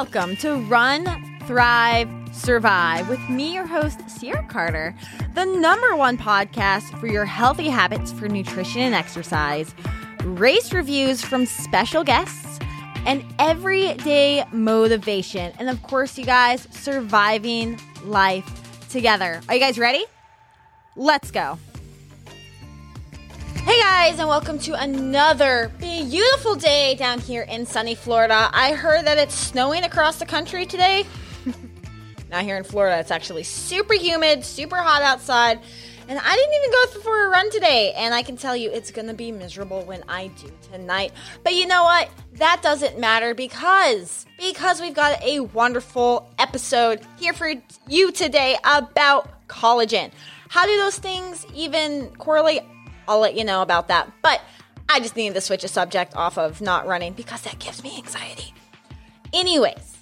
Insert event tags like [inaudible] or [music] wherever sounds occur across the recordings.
Welcome to Run, Thrive, Survive with me, your host, Ciara Carter, the number one podcast for your healthy habits for nutrition and exercise, race reviews from special guests, and everyday motivation. And of course, you guys, surviving life together. Are you guys ready? Let's go. Hey guys, and welcome to another beautiful day down here in sunny Florida. I heard that it's snowing across the country today. [laughs] now, here in Florida, it's actually super humid, super hot outside, and I didn't even go for a run today. And I can tell you, it's gonna be miserable when I do tonight. But you know what? That doesn't matter because because we've got a wonderful episode here for you today about collagen. How do those things even correlate? I'll let you know about that. But I just needed to switch a subject off of not running because that gives me anxiety. Anyways,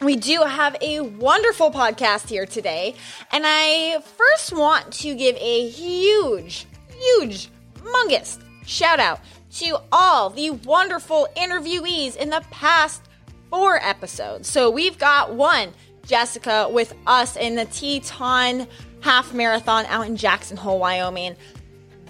we do have a wonderful podcast here today. And I first want to give a huge, huge, humongous shout out to all the wonderful interviewees in the past four episodes. So we've got one, Jessica, with us in the Teton Half Marathon out in Jackson Hole, Wyoming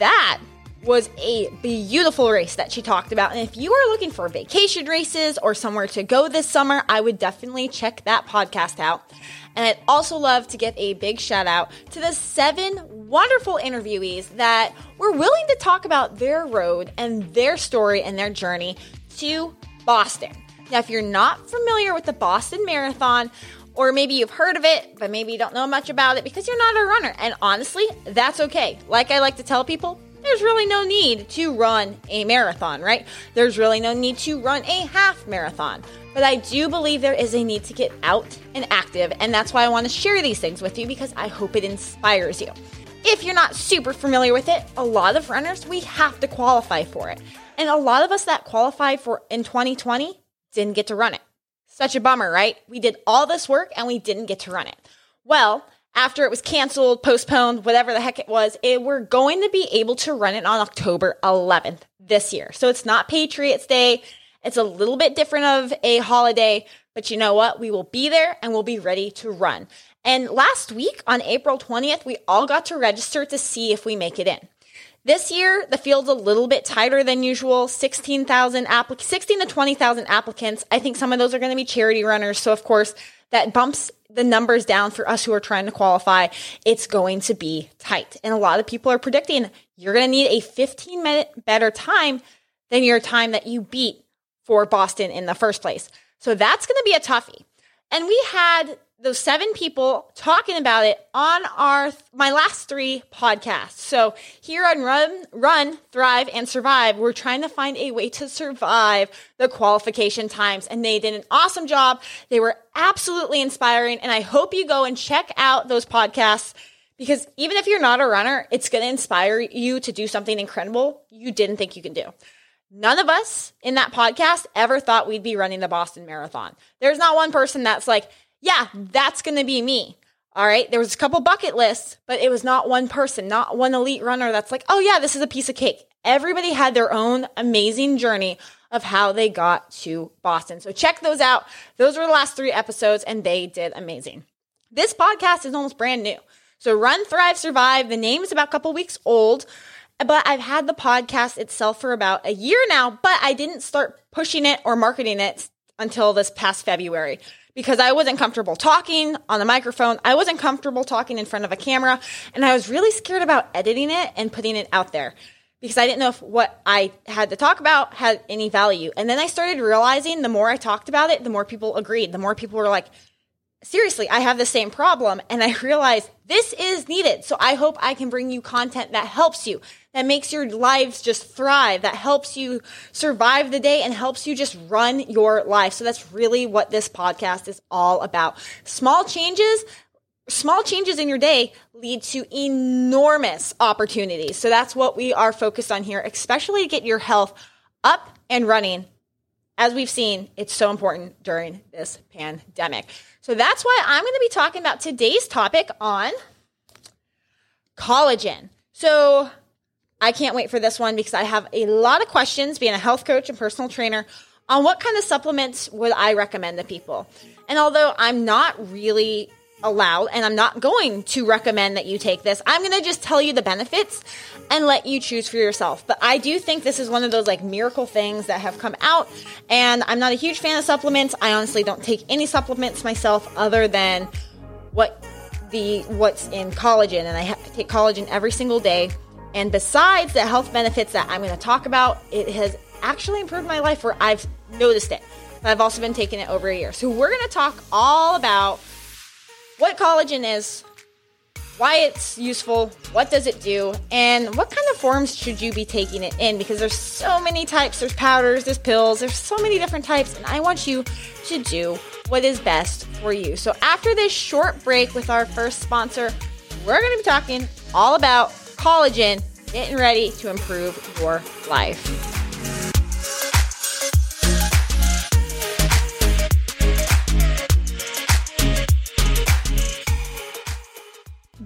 that was a beautiful race that she talked about. And if you are looking for vacation races or somewhere to go this summer, I would definitely check that podcast out. And I'd also love to give a big shout out to the seven wonderful interviewees that were willing to talk about their road and their story and their journey to Boston. Now, if you're not familiar with the Boston Marathon, or maybe you've heard of it, but maybe you don't know much about it because you're not a runner. And honestly, that's okay. Like I like to tell people, there's really no need to run a marathon, right? There's really no need to run a half marathon. But I do believe there is a need to get out and active, and that's why I want to share these things with you because I hope it inspires you. If you're not super familiar with it, a lot of runners, we have to qualify for it. And a lot of us that qualified for in 2020 didn't get to run it. Such a bummer, right? We did all this work and we didn't get to run it. Well, after it was canceled, postponed, whatever the heck it was, it, we're going to be able to run it on October 11th this year. So it's not Patriots Day. It's a little bit different of a holiday, but you know what? We will be there and we'll be ready to run. And last week on April 20th, we all got to register to see if we make it in. This year, the field's a little bit tighter than usual 16,000 applic- 16 to 20,000 applicants. I think some of those are going to be charity runners. So, of course, that bumps the numbers down for us who are trying to qualify. It's going to be tight. And a lot of people are predicting you're going to need a 15 minute better time than your time that you beat for Boston in the first place. So, that's going to be a toughie. And we had those seven people talking about it on our my last three podcasts. So here on Run, Run, Thrive, and Survive, we're trying to find a way to survive the qualification times, and they did an awesome job. They were absolutely inspiring, and I hope you go and check out those podcasts because even if you're not a runner, it's going to inspire you to do something incredible you didn't think you can do. None of us in that podcast ever thought we'd be running the Boston Marathon. There's not one person that's like, yeah, that's going to be me. All right. There was a couple bucket lists, but it was not one person, not one elite runner that's like, oh, yeah, this is a piece of cake. Everybody had their own amazing journey of how they got to Boston. So check those out. Those were the last three episodes, and they did amazing. This podcast is almost brand new. So Run, Thrive, Survive. The name is about a couple weeks old, but I've had the podcast itself for about a year now, but I didn't start pushing it or marketing it until this past February because I wasn't comfortable talking on the microphone. I wasn't comfortable talking in front of a camera. And I was really scared about editing it and putting it out there because I didn't know if what I had to talk about had any value. And then I started realizing the more I talked about it, the more people agreed. The more people were like, seriously, I have the same problem. And I realized this is needed. So I hope I can bring you content that helps you, that makes your lives just thrive, that helps you survive the day and helps you just run your life. So that's really what this podcast is all about. Small changes small changes in your day lead to enormous opportunities. So that's what we are focused on here, especially to get your health up and running. As we've seen, it's so important during this pandemic. So that's why I'm going to be talking about today's topic on collagen. So I can't wait for this one because I have a lot of questions being a health coach and personal trainer on what kind of supplements would I recommend to people. And although I'm not really allowed and I'm not going to recommend that you take this, I'm going to just tell you the benefits and let you choose for yourself. But I do think this is one of those like miracle things that have come out. And I'm not a huge fan of supplements. I honestly don't take any supplements myself other than what the what's in collagen and I take collagen every single day. And besides the health benefits that I'm going to talk about, it has actually improved my life where I've noticed it. I've also been taking it over a year. So we're going to talk all about what collagen is, why it's useful, what does it do, and what kind of forms should you be taking it in because there's so many types. There's powders, there's pills, there's so many different types, and I want you to do what is best for you. So after this short break with our first sponsor, we're going to be talking all about collagen, getting ready to improve your life.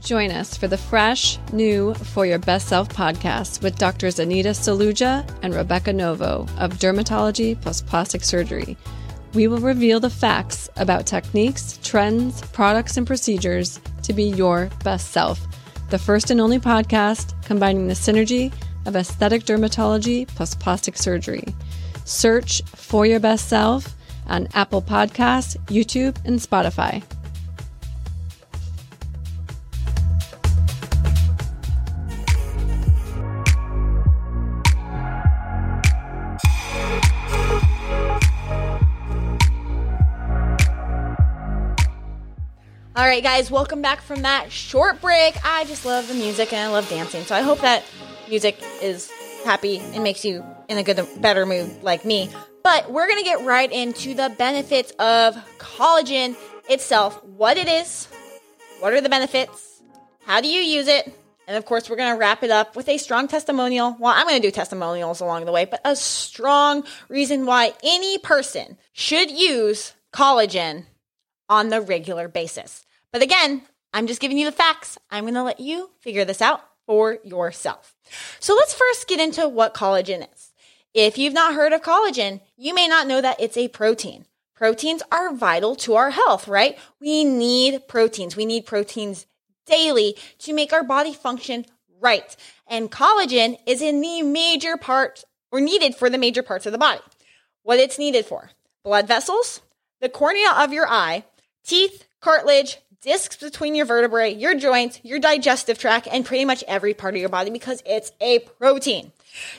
Join us for the fresh, new For Your Best Self podcast with Doctors Anita Saluja and Rebecca Novo of Dermatology plus Plastic Surgery. We will reveal the facts about techniques, trends, products, and procedures to be your best self. The first and only podcast combining the synergy of aesthetic dermatology plus plastic surgery. Search For Your Best Self on Apple Podcasts, YouTube, and Spotify. Right, guys, welcome back from that short break. I just love the music and I love dancing. So I hope that music is happy and makes you in a good, better mood like me. But we're going to get right into the benefits of collagen itself what it is, what are the benefits, how do you use it, and of course, we're going to wrap it up with a strong testimonial. Well, I'm going to do testimonials along the way, but a strong reason why any person should use collagen on the regular basis. But again, I'm just giving you the facts. I'm going to let you figure this out for yourself. So let's first get into what collagen is. If you've not heard of collagen, you may not know that it's a protein. Proteins are vital to our health, right? We need proteins. We need proteins daily to make our body function right. And collagen is in the major part or needed for the major parts of the body. What it's needed for blood vessels, the cornea of your eye, teeth, cartilage, discs between your vertebrae, your joints, your digestive tract, and pretty much every part of your body because it's a protein.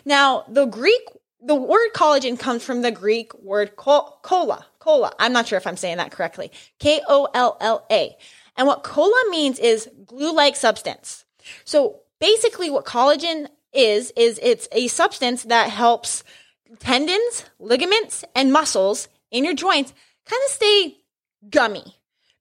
Now, the Greek, the word collagen comes from the Greek word kolla. Kolla. I'm not sure if I'm saying that correctly. K O L L A. And what kolla means is glue like substance. So basically, what collagen is, is it's a substance that helps tendons, ligaments, and muscles in your joints kind of stay gummy.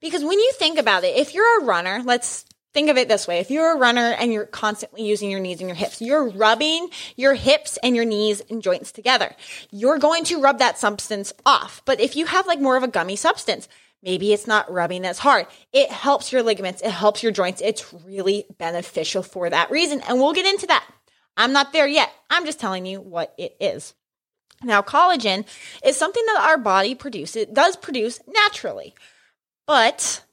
Because when you think about it, if you're a runner, let's think of it this way. If you're a runner and you're constantly using your knees and your hips, you're rubbing your hips and your knees and joints together. You're going to rub that substance off. But if you have like more of a gummy substance, maybe it's not rubbing as hard. It helps your ligaments. It helps your joints. It's really beneficial for that reason. And we'll get into that. I'm not there yet. I'm just telling you what it is. Now, collagen is something that our body produces, it does produce naturally. But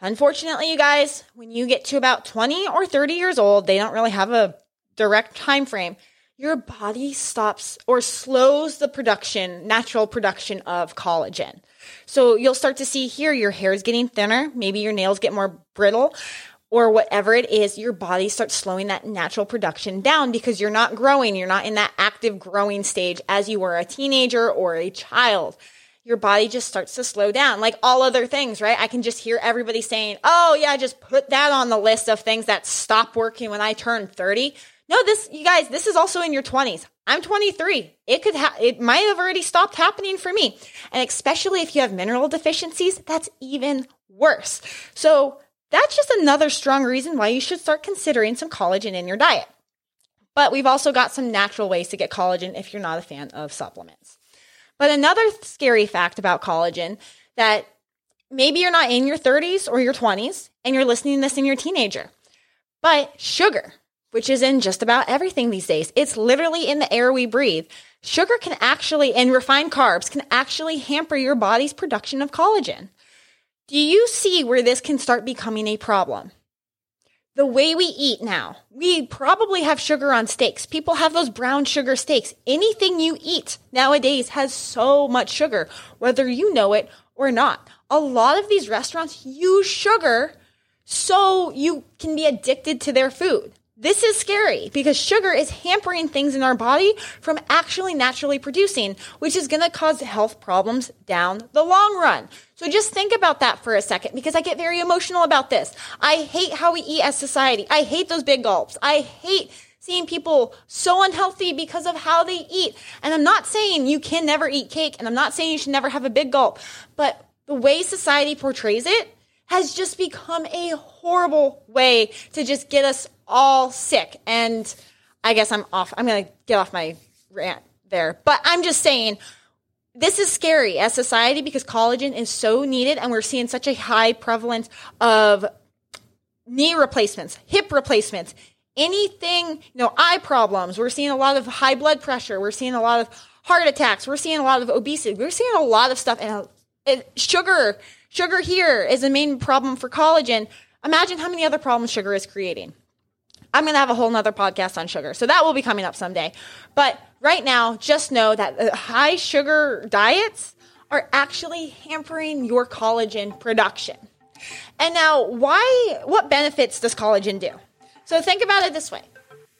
unfortunately, you guys, when you get to about 20 or 30 years old, they don't really have a direct time frame. Your body stops or slows the production, natural production of collagen. So you'll start to see here your hair is getting thinner, maybe your nails get more brittle or whatever it is, your body starts slowing that natural production down because you're not growing. You're not in that active growing stage as you were a teenager or a child your body just starts to slow down, like all other things, right? I can just hear everybody saying, oh, yeah, just put that on the list of things that stop working when I turn 30. No, this, you guys, this is also in your 20s. I'm 23. It could ha- it might have already stopped happening for me. And especially if you have mineral deficiencies, that's even worse. So that's just another strong reason why you should start considering some collagen in your diet. But we've also got some natural ways to get collagen if you're not a fan of supplements. But another scary fact about collagen that maybe you're not in your 30s or your 20s and you're listening to this in your teenager, but sugar, which is in just about everything these days, it's literally in the air we breathe. sugar can actually, and refined carbs can actually hamper your body's production of collagen. Do you see where this can start becoming a problem? The way we eat now, we probably have sugar on steaks. People have those brown sugar steaks. Anything you eat nowadays has so much sugar, whether you know it or not. A lot of these restaurants use sugar so you can be addicted to their food. This is scary because sugar is hampering things in our body from actually naturally producing, which is going to cause health problems down the long run. So just think about that for a second because I get very emotional about this. I hate how we eat as society. I hate those big gulps. I hate seeing people so unhealthy because of how they eat. And I'm not saying you can never eat cake and I'm not saying you should never have a big gulp, but the way society portrays it has just become a horrible way to just get us all sick. And I guess I'm off. I'm going to get off my rant there. But I'm just saying, this is scary as society because collagen is so needed and we're seeing such a high prevalence of knee replacements, hip replacements, anything, you know, eye problems. We're seeing a lot of high blood pressure. We're seeing a lot of heart attacks. We're seeing a lot of obesity. We're seeing a lot of stuff and uh, sugar Sugar here is the main problem for collagen. Imagine how many other problems sugar is creating. I'm going to have a whole nother podcast on sugar. So that will be coming up someday. But right now, just know that uh, high sugar diets are actually hampering your collagen production. And now, why, what benefits does collagen do? So think about it this way.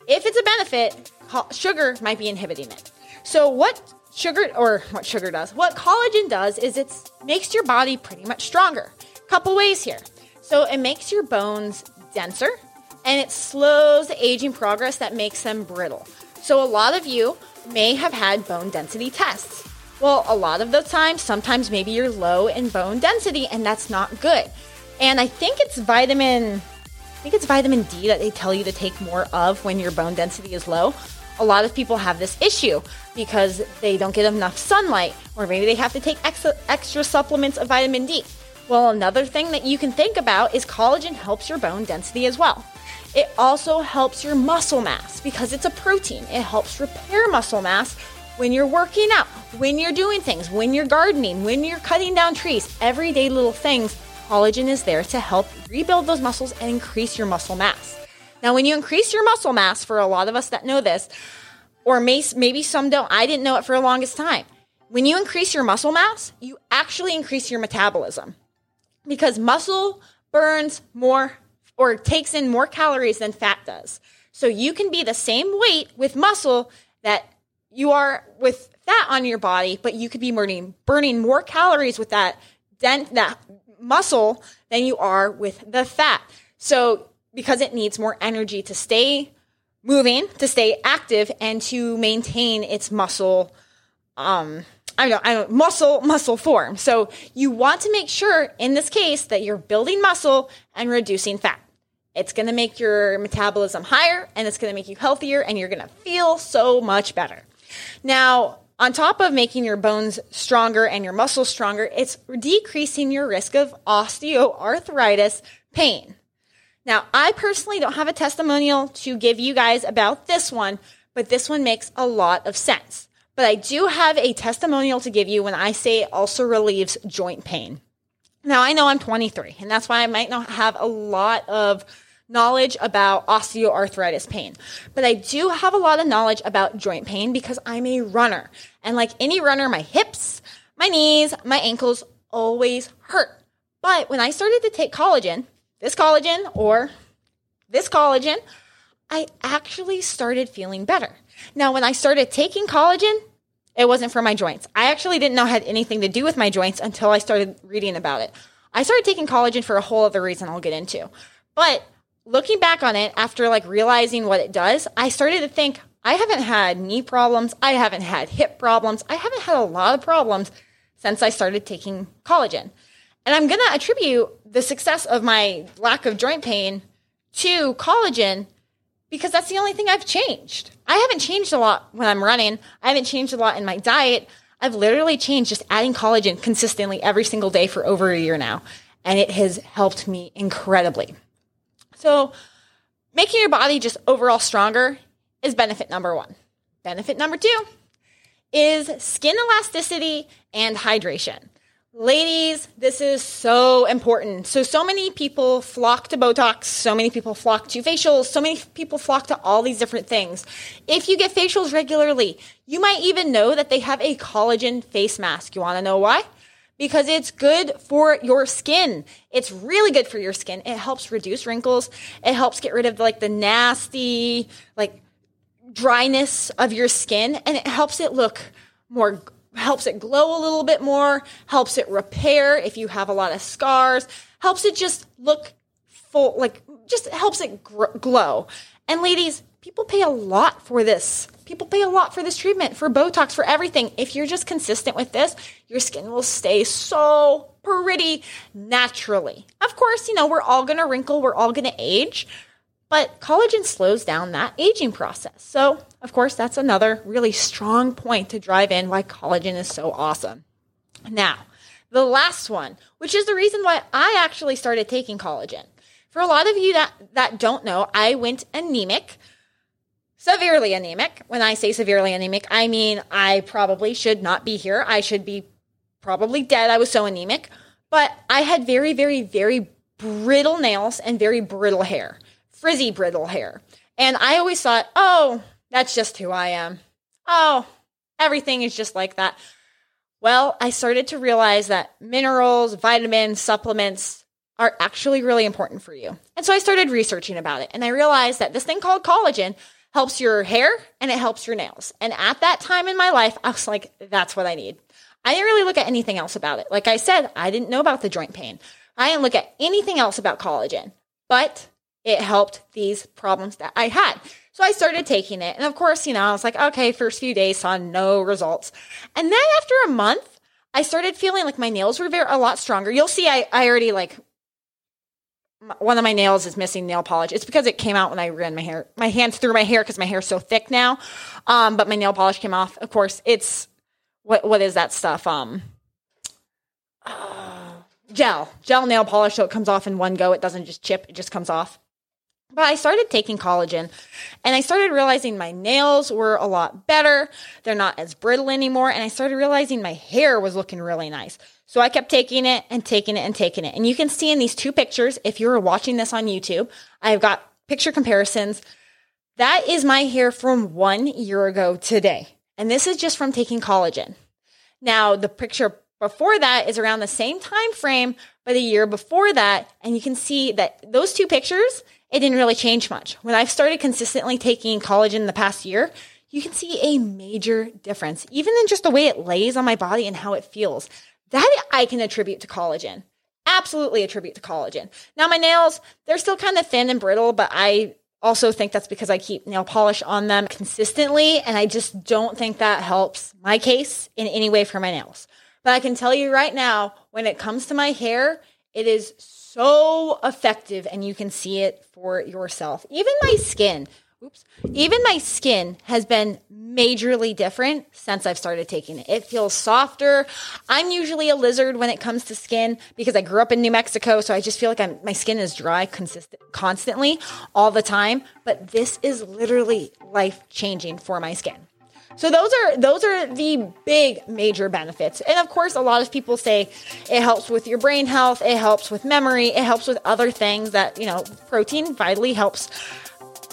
If it's a benefit, sugar might be inhibiting it. So what sugar or what sugar does what collagen does is it makes your body pretty much stronger couple ways here so it makes your bones denser and it slows the aging progress that makes them brittle so a lot of you may have had bone density tests well a lot of the time sometimes maybe you're low in bone density and that's not good and i think it's vitamin i think it's vitamin d that they tell you to take more of when your bone density is low a lot of people have this issue because they don't get enough sunlight, or maybe they have to take extra, extra supplements of vitamin D. Well, another thing that you can think about is collagen helps your bone density as well. It also helps your muscle mass because it's a protein. It helps repair muscle mass when you're working out, when you're doing things, when you're gardening, when you're cutting down trees, everyday little things. Collagen is there to help rebuild those muscles and increase your muscle mass. Now, when you increase your muscle mass, for a lot of us that know this, or may, maybe some don't, I didn't know it for the longest time. When you increase your muscle mass, you actually increase your metabolism because muscle burns more or takes in more calories than fat does. So you can be the same weight with muscle that you are with fat on your body, but you could be burning burning more calories with that dent that muscle than you are with the fat. So because it needs more energy to stay moving, to stay active, and to maintain its muscle. Um, I don't know, I don't muscle muscle form. So you want to make sure in this case that you're building muscle and reducing fat. It's going to make your metabolism higher and it's going to make you healthier and you're going to feel so much better. Now, on top of making your bones stronger and your muscles stronger, it's decreasing your risk of osteoarthritis pain. Now, I personally don't have a testimonial to give you guys about this one, but this one makes a lot of sense. But I do have a testimonial to give you when I say it also relieves joint pain. Now, I know I'm 23, and that's why I might not have a lot of knowledge about osteoarthritis pain, but I do have a lot of knowledge about joint pain because I'm a runner. And like any runner, my hips, my knees, my ankles always hurt. But when I started to take collagen, this collagen or this collagen, I actually started feeling better. Now, when I started taking collagen, it wasn't for my joints. I actually didn't know it had anything to do with my joints until I started reading about it. I started taking collagen for a whole other reason I'll get into. But looking back on it after like realizing what it does, I started to think I haven't had knee problems, I haven't had hip problems, I haven't had a lot of problems since I started taking collagen. And I'm going to attribute the success of my lack of joint pain to collagen because that's the only thing I've changed. I haven't changed a lot when I'm running. I haven't changed a lot in my diet. I've literally changed just adding collagen consistently every single day for over a year now. And it has helped me incredibly. So making your body just overall stronger is benefit number one. Benefit number two is skin elasticity and hydration. Ladies, this is so important. So, so many people flock to Botox, so many people flock to facials, so many people flock to all these different things. If you get facials regularly, you might even know that they have a collagen face mask. You want to know why? Because it's good for your skin. It's really good for your skin. It helps reduce wrinkles. It helps get rid of like the nasty, like dryness of your skin and it helps it look more helps it glow a little bit more, helps it repair if you have a lot of scars, helps it just look full, like just helps it gr- glow. And ladies, people pay a lot for this. People pay a lot for this treatment, for Botox, for everything. If you're just consistent with this, your skin will stay so pretty naturally. Of course, you know, we're all gonna wrinkle, we're all gonna age, but collagen slows down that aging process. So, of course, that's another really strong point to drive in why collagen is so awesome. Now, the last one, which is the reason why I actually started taking collagen. For a lot of you that, that don't know, I went anemic, severely anemic. When I say severely anemic, I mean I probably should not be here. I should be probably dead. I was so anemic. But I had very, very, very brittle nails and very brittle hair frizzy brittle hair. And I always thought, oh, that's just who I am. Oh, everything is just like that. Well, I started to realize that minerals, vitamins, supplements are actually really important for you. And so I started researching about it. And I realized that this thing called collagen helps your hair and it helps your nails. And at that time in my life, I was like, that's what I need. I didn't really look at anything else about it. Like I said, I didn't know about the joint pain. I didn't look at anything else about collagen. But it helped these problems that I had. So I started taking it. And of course, you know, I was like, okay, first few days saw no results. And then after a month, I started feeling like my nails were very, a lot stronger. You'll see I, I already like one of my nails is missing nail polish. It's because it came out when I ran my hair, my hands through my hair because my hair's so thick now. Um, but my nail polish came off. Of course, it's what what is that stuff? Um, uh, gel, gel nail polish. So it comes off in one go. It doesn't just chip. It just comes off. But I started taking collagen and I started realizing my nails were a lot better. They're not as brittle anymore. And I started realizing my hair was looking really nice. So I kept taking it and taking it and taking it. And you can see in these two pictures, if you're watching this on YouTube, I've got picture comparisons. That is my hair from one year ago today. And this is just from taking collagen. Now, the picture before that is around the same time frame, but a year before that. And you can see that those two pictures, it didn't really change much. When I've started consistently taking collagen in the past year, you can see a major difference, even in just the way it lays on my body and how it feels. That I can attribute to collagen. Absolutely attribute to collagen. Now, my nails, they're still kind of thin and brittle, but I also think that's because I keep nail polish on them consistently. And I just don't think that helps my case in any way for my nails. But I can tell you right now, when it comes to my hair, it is so effective and you can see it for yourself. Even my skin, oops, even my skin has been majorly different since I've started taking it. It feels softer. I'm usually a lizard when it comes to skin because I grew up in New Mexico, so I just feel like I'm, my skin is dry consistent constantly all the time, but this is literally life changing for my skin. So those are those are the big major benefits. And of course, a lot of people say it helps with your brain health, it helps with memory, it helps with other things that, you know, protein vitally helps.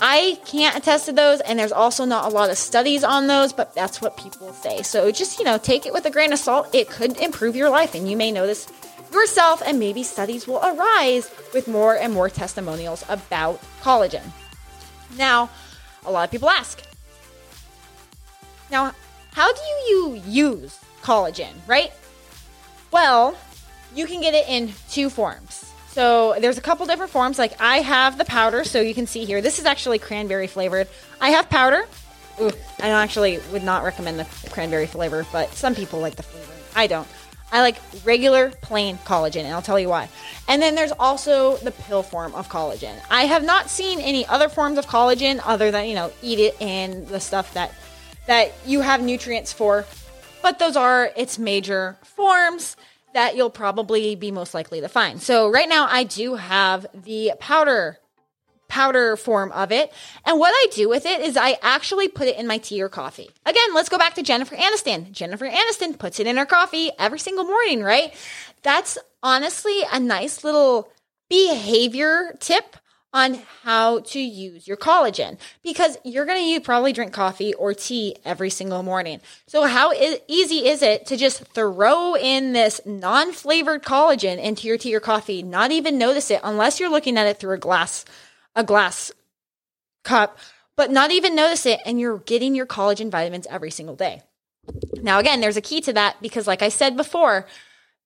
I can't attest to those and there's also not a lot of studies on those, but that's what people say. So just, you know, take it with a grain of salt. It could improve your life and you may notice yourself and maybe studies will arise with more and more testimonials about collagen. Now, a lot of people ask, now, how do you use collagen, right? Well, you can get it in two forms. So there's a couple different forms. Like I have the powder, so you can see here. This is actually cranberry flavored. I have powder. Ooh, I actually would not recommend the cranberry flavor, but some people like the flavor. I don't. I like regular plain collagen, and I'll tell you why. And then there's also the pill form of collagen. I have not seen any other forms of collagen other than, you know, eat it and the stuff that that you have nutrients for, but those are its major forms that you'll probably be most likely to find. So right now I do have the powder powder form of it. And what I do with it is I actually put it in my tea or coffee. Again, let's go back to Jennifer Aniston. Jennifer Aniston puts it in her coffee every single morning, right? That's honestly a nice little behavior tip on how to use your collagen because you're going to probably drink coffee or tea every single morning. So how easy is it to just throw in this non-flavored collagen into your tea or coffee, not even notice it unless you're looking at it through a glass a glass cup, but not even notice it and you're getting your collagen vitamins every single day. Now again, there's a key to that because like I said before,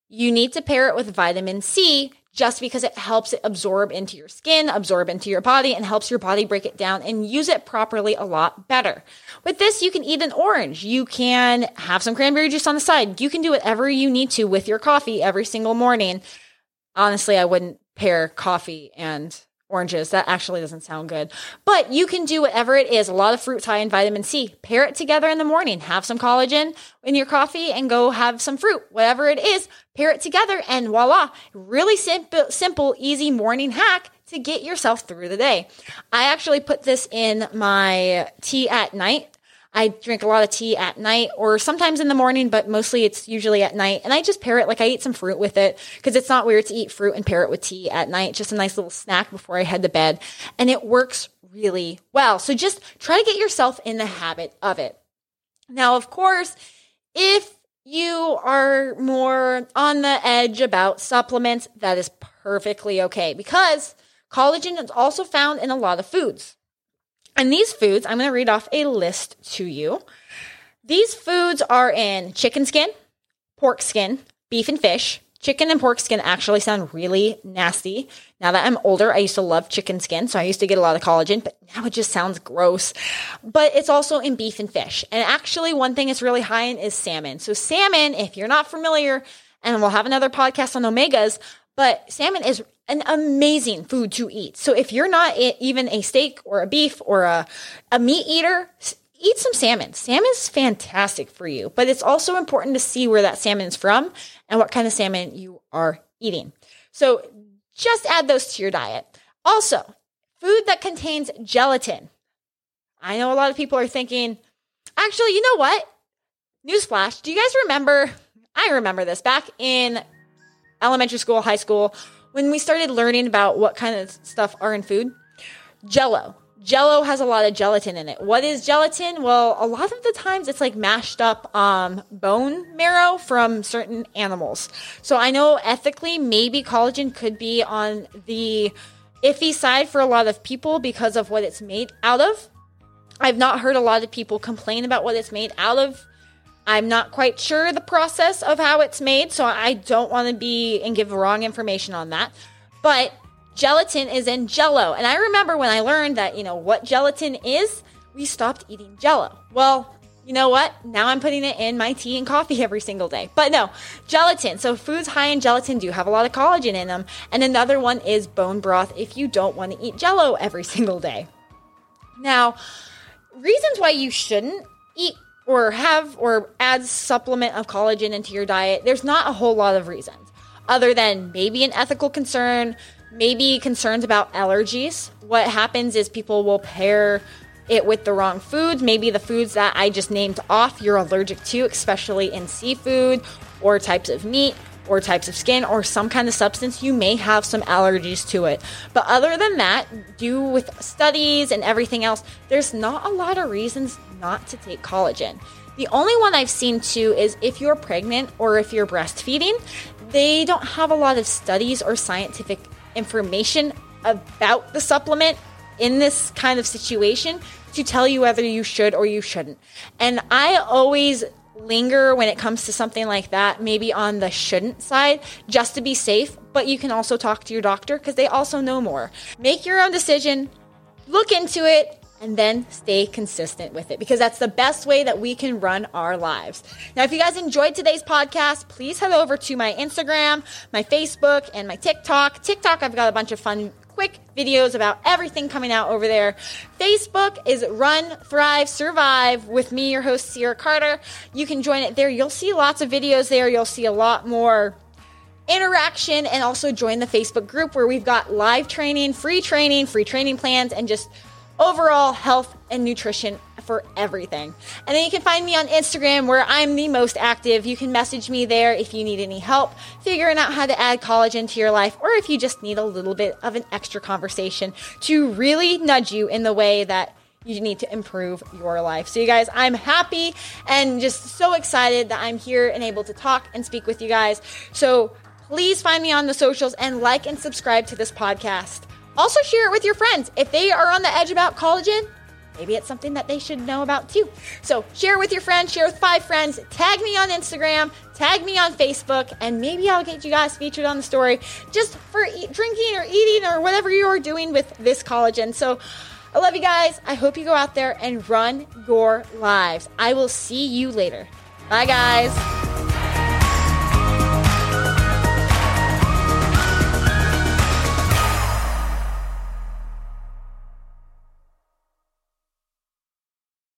you need to pair it with vitamin C just because it helps it absorb into your skin, absorb into your body, and helps your body break it down and use it properly a lot better. With this, you can eat an orange. You can have some cranberry juice on the side. You can do whatever you need to with your coffee every single morning. Honestly, I wouldn't pair coffee and oranges. That actually doesn't sound good. But you can do whatever it is. A lot of fruits high in vitamin C. Pair it together in the morning. Have some collagen in your coffee and go have some fruit. Whatever it is, pair it together and voila. Really simple, simple, easy morning hack to get yourself through the day. I actually put this in my tea at night I drink a lot of tea at night or sometimes in the morning, but mostly it's usually at night. And I just pair it like I eat some fruit with it because it's not weird to eat fruit and pair it with tea at night. Just a nice little snack before I head to bed. And it works really well. So just try to get yourself in the habit of it. Now, of course, if you are more on the edge about supplements, that is perfectly okay because collagen is also found in a lot of foods. And these foods, I'm going to read off a list to you. These foods are in chicken skin, pork skin, beef and fish. Chicken and pork skin actually sound really nasty. Now that I'm older, I used to love chicken skin, so I used to get a lot of collagen, but now it just sounds gross. But it's also in beef and fish. And actually, one thing it's really high in is salmon. So, salmon, if you're not familiar, and we'll have another podcast on omegas, but salmon is an amazing food to eat. So if you're not even a steak or a beef or a, a meat eater, eat some salmon. Salmon is fantastic for you, but it's also important to see where that salmon is from and what kind of salmon you are eating. So just add those to your diet. Also, food that contains gelatin. I know a lot of people are thinking, actually, you know what? Newsflash, do you guys remember? I remember this back in elementary school, high school when we started learning about what kind of stuff are in food, jello. Jello has a lot of gelatin in it. What is gelatin? Well, a lot of the times it's like mashed up um, bone marrow from certain animals. So I know ethically, maybe collagen could be on the iffy side for a lot of people because of what it's made out of. I've not heard a lot of people complain about what it's made out of I'm not quite sure the process of how it's made, so I don't want to be and give wrong information on that. But gelatin is in jello. And I remember when I learned that, you know, what gelatin is, we stopped eating jello. Well, you know what? Now I'm putting it in my tea and coffee every single day. But no, gelatin. So foods high in gelatin do have a lot of collagen in them. And another one is bone broth if you don't want to eat jello every [laughs] single day. Now, reasons why you shouldn't eat or have or add supplement of collagen into your diet, there's not a whole lot of reasons other than maybe an ethical concern, maybe concerns about allergies. What happens is people will pair it with the wrong foods, maybe the foods that I just named off you're allergic to, especially in seafood or types of meat or types of skin or some kind of substance, you may have some allergies to it. But other than that, due with studies and everything else, there's not a lot of reasons not to take collagen. The only one I've seen too is if you're pregnant or if you're breastfeeding, they don't have a lot of studies or scientific information about the supplement in this kind of situation to tell you whether you should or you shouldn't. And I always linger when it comes to something like that, maybe on the shouldn't side, just to be safe. But you can also talk to your doctor because they also know more. Make your own decision, look into it, and then stay consistent with it because that's the best way that we can run our lives. Now, if you guys enjoyed today's podcast, please head over to my Instagram, my Facebook, and my TikTok. TikTok, I've got a bunch of fun quick videos about everything coming out over there. Facebook is Run, Thrive, Survive with me, your host, Ciara Carter. You can join it there. You'll see lots of videos there. You'll see a lot more interaction and also join the Facebook group where we've got live training, free training, free training plans, and just overall health and nutrition for everything. And then you can find me on Instagram where I'm the most active. You can message me there if you need any help figuring out how to add collagen to your life or if you just need a little bit of an extra conversation to really nudge you in the way that you need to improve your life. So, you guys, I'm happy and just so excited that I'm here and able to talk and speak with you guys. So, please find me on the socials and like and subscribe to this podcast. Also, share it with your friends. If they are on the edge about collagen, maybe it's something that they should know about too. So, share with your friends, share with five friends, tag me on Instagram, tag me on Facebook, and maybe I'll get you guys featured on the story just for drinking or eating or whatever you're doing with this collagen. So, I love you guys. I hope you go out there and run your lives. I will see you later. Bye, guys.